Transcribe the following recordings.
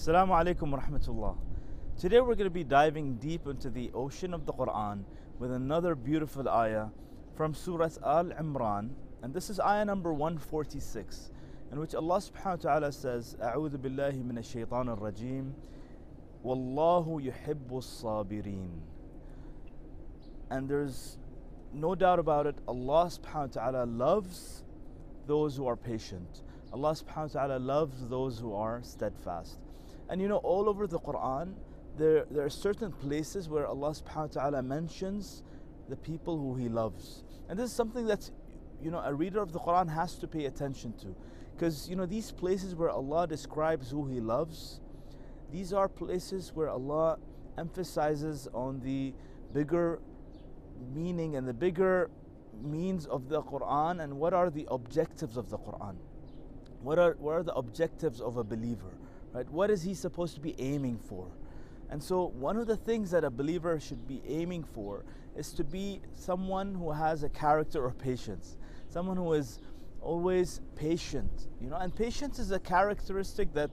Assalamu alaikum wa rahmatullah. Today we're going to be diving deep into the ocean of the Quran with another beautiful ayah from Surah Al Imran, and this is ayah number 146, in which Allah subhanahu wa ta'ala says, A'udhu billahi min ash-shaytan ar-rajim, Wallahu yuhibbu sabirin. And there's no doubt about it, Allah subhanahu wa ta'ala loves those who are patient. Allah subhanahu wa ta'ala loves those who are steadfast. And you know, all over the Quran, there, there are certain places where Allah subhanahu wa ta'ala mentions the people who He loves. And this is something that, you know, a reader of the Quran has to pay attention to. Because, you know, these places where Allah describes who He loves, these are places where Allah emphasizes on the bigger meaning and the bigger means of the Quran and what are the objectives of the Quran. What are, what are the objectives of a believer? Right? What is he supposed to be aiming for? And so, one of the things that a believer should be aiming for is to be someone who has a character of patience, someone who is always patient. You know, and patience is a characteristic that,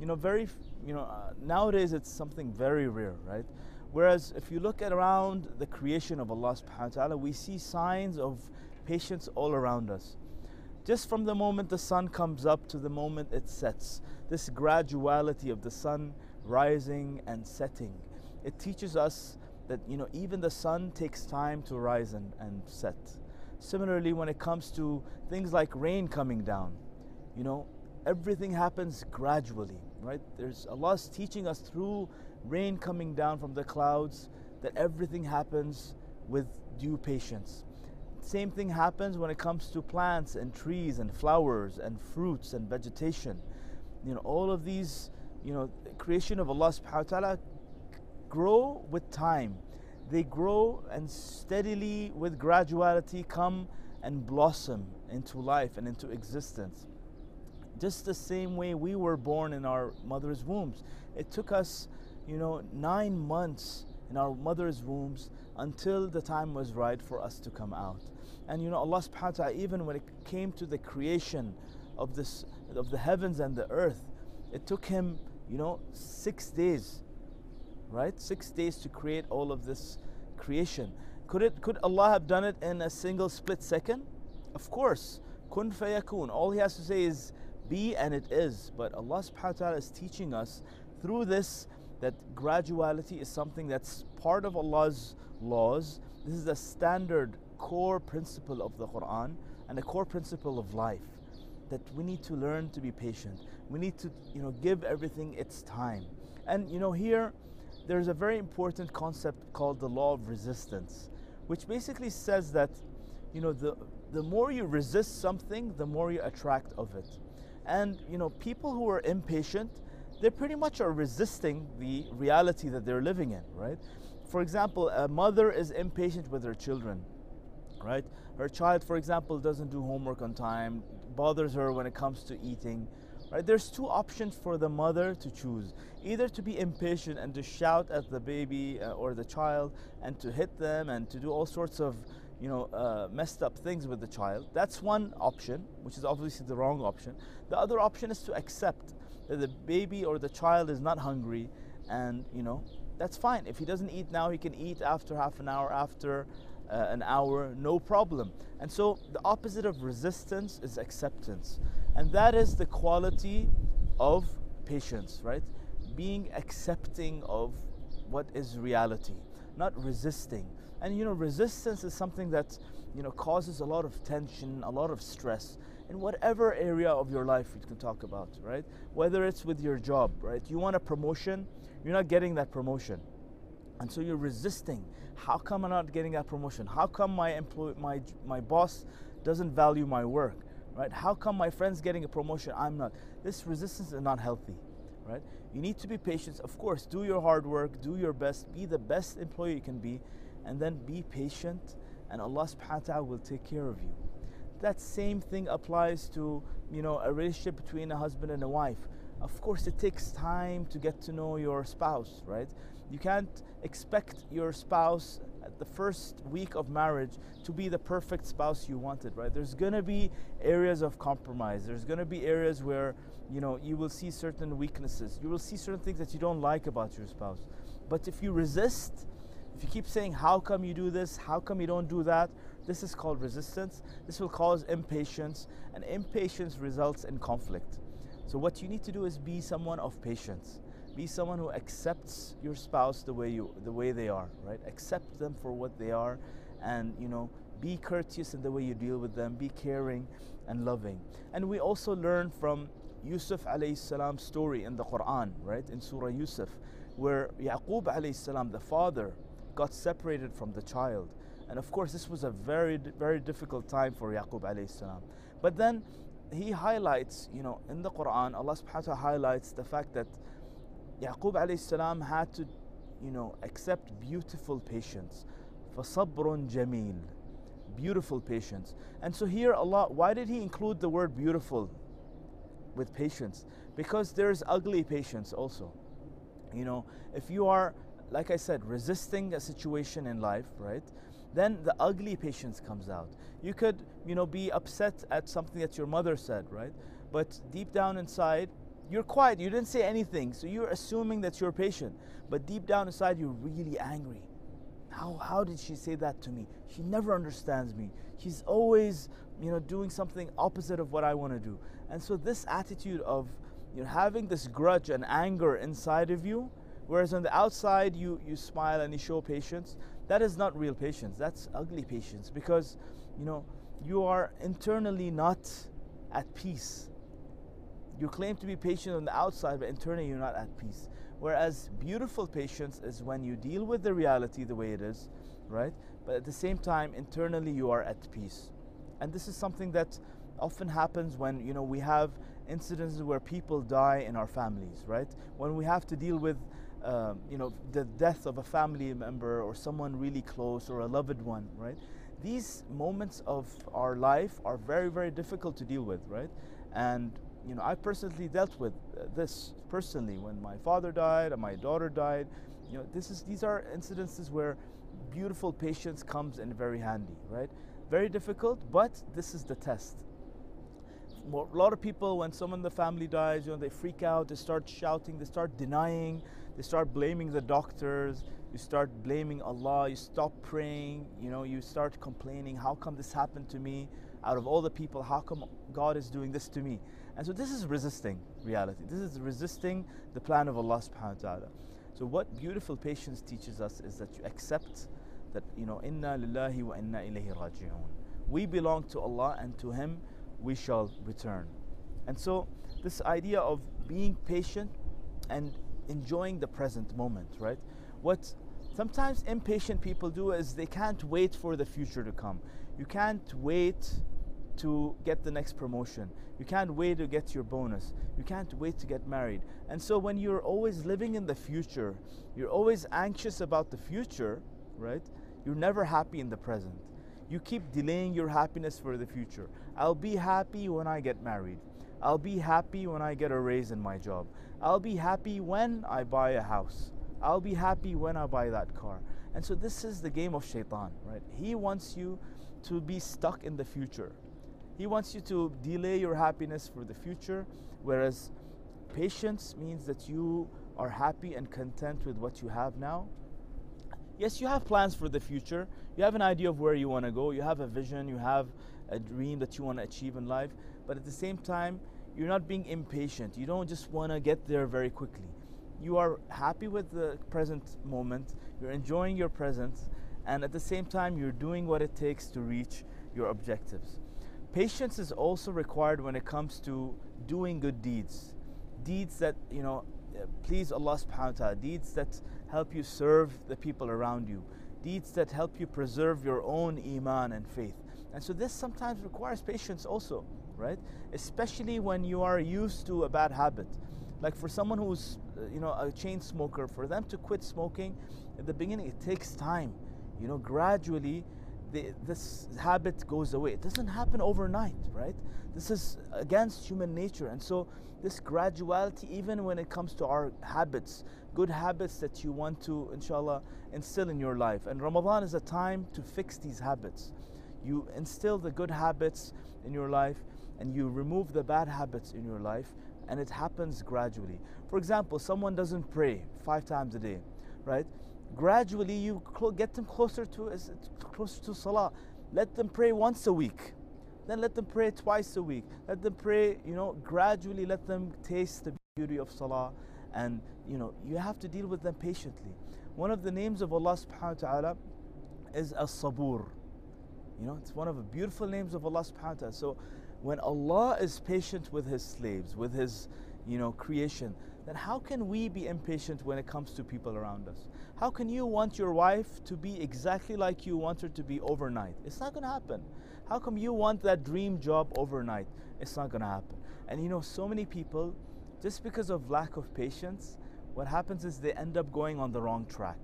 you know, very, you know, uh, nowadays it's something very rare, right? Whereas if you look at around the creation of Allah subhanahu wa ta'ala, we see signs of patience all around us. Just from the moment the sun comes up to the moment it sets, this graduality of the sun rising and setting, it teaches us that you know even the sun takes time to rise and, and set. Similarly, when it comes to things like rain coming down, you know, everything happens gradually, right? There's Allah's teaching us through rain coming down from the clouds that everything happens with due patience. Same thing happens when it comes to plants and trees and flowers and fruits and vegetation. You know, all of these, you know, creation of Allah subhanahu wa ta'ala grow with time. They grow and steadily with graduality come and blossom into life and into existence. Just the same way we were born in our mother's wombs. It took us, you know, nine months in our mother's wombs until the time was right for us to come out. And you know, Allah subhanahu wa ta'ala, even when it came to the creation of this of the heavens and the earth, it took him, you know, six days. Right? Six days to create all of this creation. Could it could Allah have done it in a single split second? Of course. Kun fayakun. All he has to say is be and it is. But Allah subhanahu wa ta'ala is teaching us through this that graduality is something that's part of Allah's laws. This is a standard core principle of the Quran and a core principle of life that we need to learn to be patient. We need to, you know, give everything its time. And you know, here there's a very important concept called the law of resistance, which basically says that, you know, the the more you resist something, the more you attract of it. And you know, people who are impatient, they pretty much are resisting the reality that they're living in, right? For example, a mother is impatient with her children right? Her child, for example, doesn't do homework on time, bothers her when it comes to eating, right? There's two options for the mother to choose either to be impatient and to shout at the baby uh, or the child and to hit them and to do all sorts of you know, uh, messed up things with the child. That's one option, which is obviously the wrong option. The other option is to accept that the baby or the child is not hungry, and you know, that's fine. If he doesn't eat now, he can eat after half an hour, after uh, an hour, no problem. And so the opposite of resistance is acceptance. And that is the quality of patience, right? Being accepting of what is reality, not resisting. And you know, resistance is something that you know causes a lot of tension, a lot of stress in whatever area of your life you can talk about, right? Whether it's with your job, right? You want a promotion, you're not getting that promotion and so you're resisting. How come I'm not getting that promotion? How come my my my boss doesn't value my work? Right? How come my friend's getting a promotion? I'm not. This resistance is not healthy. Right? You need to be patient. Of course, do your hard work, do your best, be the best employee you can be, and then be patient, and Allah subhanahu wa ta'ala will take care of you. That same thing applies to, you know, a relationship between a husband and a wife. Of course, it takes time to get to know your spouse, right? You can't expect your spouse at the first week of marriage to be the perfect spouse you wanted, right? There's gonna be areas of compromise. There's gonna be areas where you know you will see certain weaknesses. You will see certain things that you don't like about your spouse. But if you resist, if you keep saying, How come you do this? How come you don't do that? This is called resistance. This will cause impatience, and impatience results in conflict. So, what you need to do is be someone of patience be someone who accepts your spouse the way you the way they are right? Accept them for what they are and you know be courteous in the way you deal with them be caring and loving. And we also learn from Yusuf alayhi salam's story in the Quran right? In Surah Yusuf where Yaqub alayhi salam the father got separated from the child. And of course this was a very very difficult time for Yaqub alayhi salam. But then he highlights you know in the Quran Allah subhanahu wa ta'ala highlights the fact that Yaqub alayhi salam had to, you know, accept beautiful patience. فَصَبْرٌ jamil, Beautiful patience. And so here Allah, why did He include the word beautiful with patience? Because there's ugly patience also. You know, if you are, like I said, resisting a situation in life, right? Then the ugly patience comes out. You could, you know, be upset at something that your mother said, right? But deep down inside, you're quiet, you didn't say anything, so you're assuming that you're patient. But deep down inside, you're really angry. How, how did she say that to me? She never understands me. She's always, you know, doing something opposite of what I want to do. And so this attitude of you know, having this grudge and anger inside of you, whereas on the outside you, you smile and you show patience, that is not real patience. That's ugly patience because, you know, you are internally not at peace you claim to be patient on the outside, but internally you're not at peace. Whereas beautiful patience is when you deal with the reality the way it is, right? But at the same time, internally you are at peace. And this is something that often happens when you know we have incidences where people die in our families, right? When we have to deal with um, you know the death of a family member or someone really close or a loved one, right? These moments of our life are very very difficult to deal with, right? And you know, I personally dealt with uh, this personally when my father died and my daughter died. You know, this is these are incidences where beautiful patience comes in very handy, right? Very difficult, but this is the test. A lot of people, when someone in the family dies, you know, they freak out, they start shouting, they start denying, they start blaming the doctors, you start blaming Allah, you stop praying, you know, you start complaining, how come this happened to me? Out of all the people, how come God is doing this to me? And so this is resisting reality. This is resisting the plan of Allah subhanahu wa ta'ala. So what beautiful patience teaches us is that you accept that, you know, inna lillahi wa inna ilayhi raji'un. We belong to Allah and to Him we shall return. And so this idea of being patient and enjoying the present moment, right? What sometimes impatient people do is they can't wait for the future to come. You can't wait to get the next promotion. You can't wait to get your bonus. You can't wait to get married. And so when you're always living in the future, you're always anxious about the future, right? You're never happy in the present. You keep delaying your happiness for the future. I'll be happy when I get married. I'll be happy when I get a raise in my job. I'll be happy when I buy a house. I'll be happy when I buy that car. And so this is the game of shaitan, right? He wants you to be stuck in the future. He wants you to delay your happiness for the future, whereas patience means that you are happy and content with what you have now. Yes, you have plans for the future. You have an idea of where you want to go. You have a vision. You have a dream that you want to achieve in life. But at the same time, you're not being impatient. You don't just want to get there very quickly. You are happy with the present moment. You're enjoying your present. And at the same time, you're doing what it takes to reach your objectives. Patience is also required when it comes to doing good deeds. Deeds that, you know, please Allah subhanahu wa ta'ala, deeds that help you serve the people around you, deeds that help you preserve your own iman and faith. And so this sometimes requires patience also, right? Especially when you are used to a bad habit. Like for someone who's, uh, you know, a chain smoker, for them to quit smoking, at the beginning it takes time. You know, gradually they, this habit goes away. It doesn't happen overnight, right? This is against human nature. And so, this graduality, even when it comes to our habits, good habits that you want to, inshallah, instill in your life. And Ramadan is a time to fix these habits. You instill the good habits in your life and you remove the bad habits in your life, and it happens gradually. For example, someone doesn't pray five times a day, right? Gradually, you get them closer to uh, closer to Salah. Let them pray once a week. Then let them pray twice a week. Let them pray, you know, gradually let them taste the beauty of Salah. And, you know, you have to deal with them patiently. One of the names of Allah subhanahu wa ta'ala is As-Sabur. You know, it's one of the beautiful names of Allah subhanahu wa ta'ala. So when Allah is patient with His slaves, with His, you know, creation, then how can we be impatient when it comes to people around us? How can you want your wife to be exactly like you want her to be overnight? It's not going to happen. How come you want that dream job overnight? It's not going to happen. And you know, so many people, just because of lack of patience, what happens is they end up going on the wrong track.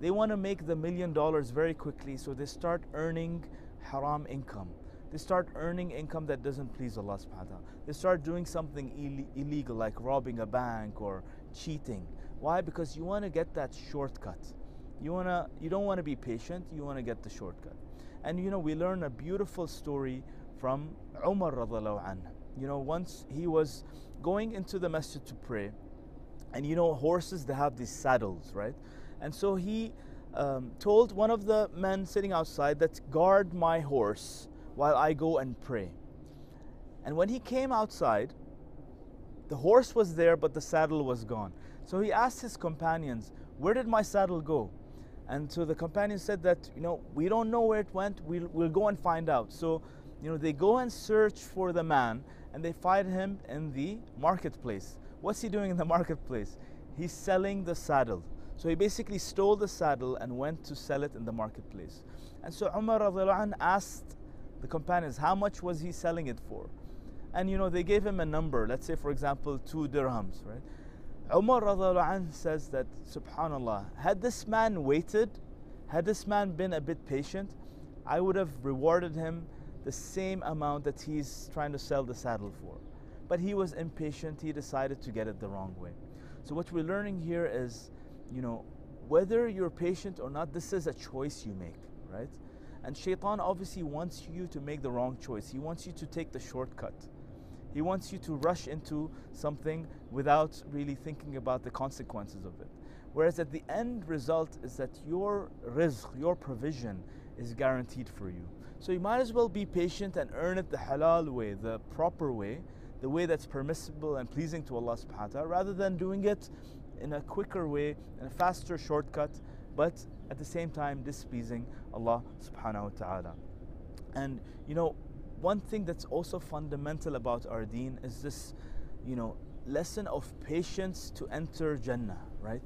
They want to make the million dollars very quickly, so they start earning haram income they start earning income that doesn't please Allah subhanahu wa ta'ala. They start doing something Ill- illegal like robbing a bank or cheating. Why? Because you want to get that shortcut. You wanna you don't want to be patient, you want to get the shortcut. And you know, we learn a beautiful story from Umar radiallahu anhu. You know, once he was going into the masjid to pray, and you know, horses they have these saddles, right? And so he um, told one of the men sitting outside that guard my horse while I go and pray. And when he came outside, the horse was there, but the saddle was gone. So he asked his companions, Where did my saddle go? And so the companions said that, you know, we don't know where it went, we'll, we'll go and find out. So, you know, they go and search for the man and they find him in the marketplace. What's he doing in the marketplace? He's selling the saddle. So he basically stole the saddle and went to sell it in the marketplace. And so Umar asked the companions, how much was he selling it for? And you know, they gave him a number, let's say for example, two dirhams, right? Umar says that, subhanAllah, had this man waited, had this man been a bit patient, I would have rewarded him the same amount that he's trying to sell the saddle for. But he was impatient, he decided to get it the wrong way. So what we're learning here is, you know, whether you're patient or not, this is a choice you make, right? And shaitan obviously wants you to make the wrong choice. He wants you to take the shortcut. He wants you to rush into something without really thinking about the consequences of it. Whereas at the end result is that your rizq, your provision, is guaranteed for you. So you might as well be patient and earn it the halal way, the proper way, the way that's permissible and pleasing to Allah subhanahu wa ta'ala, rather than doing it in a quicker way, in a faster shortcut, but at the same time displeasing Allah subhanahu wa ta'ala. And you know, one thing that's also fundamental about our deen is this, you know, lesson of patience to enter Jannah, right?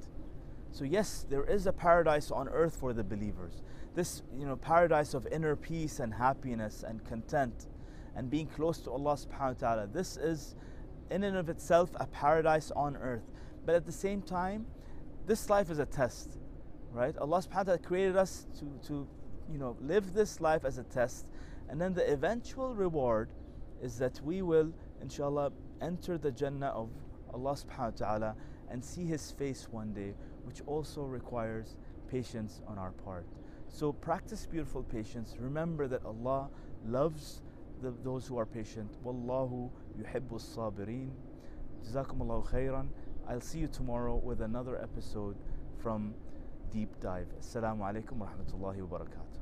So yes, there is a paradise on earth for the believers. This, you know, paradise of inner peace and happiness and content and being close to Allah subhanahu wa ta'ala. This is in and of itself a paradise on earth. But at the same time, this life is a test right? Allah subhanahu wa ta'ala created us to, to you know, live this life as a test. And then the eventual reward is that we will, inshallah, enter the Jannah of Allah subhanahu wa ta'ala and see His face one day, which also requires patience on our part. So practice beautiful patience. Remember that Allah loves the, those who are patient. Wallahu yuhibbu sabirin. Jazakumullahu khairan. I'll see you tomorrow with another episode from deep dive. Assalamu alaikum wa rahmatullahi wa barakatuh.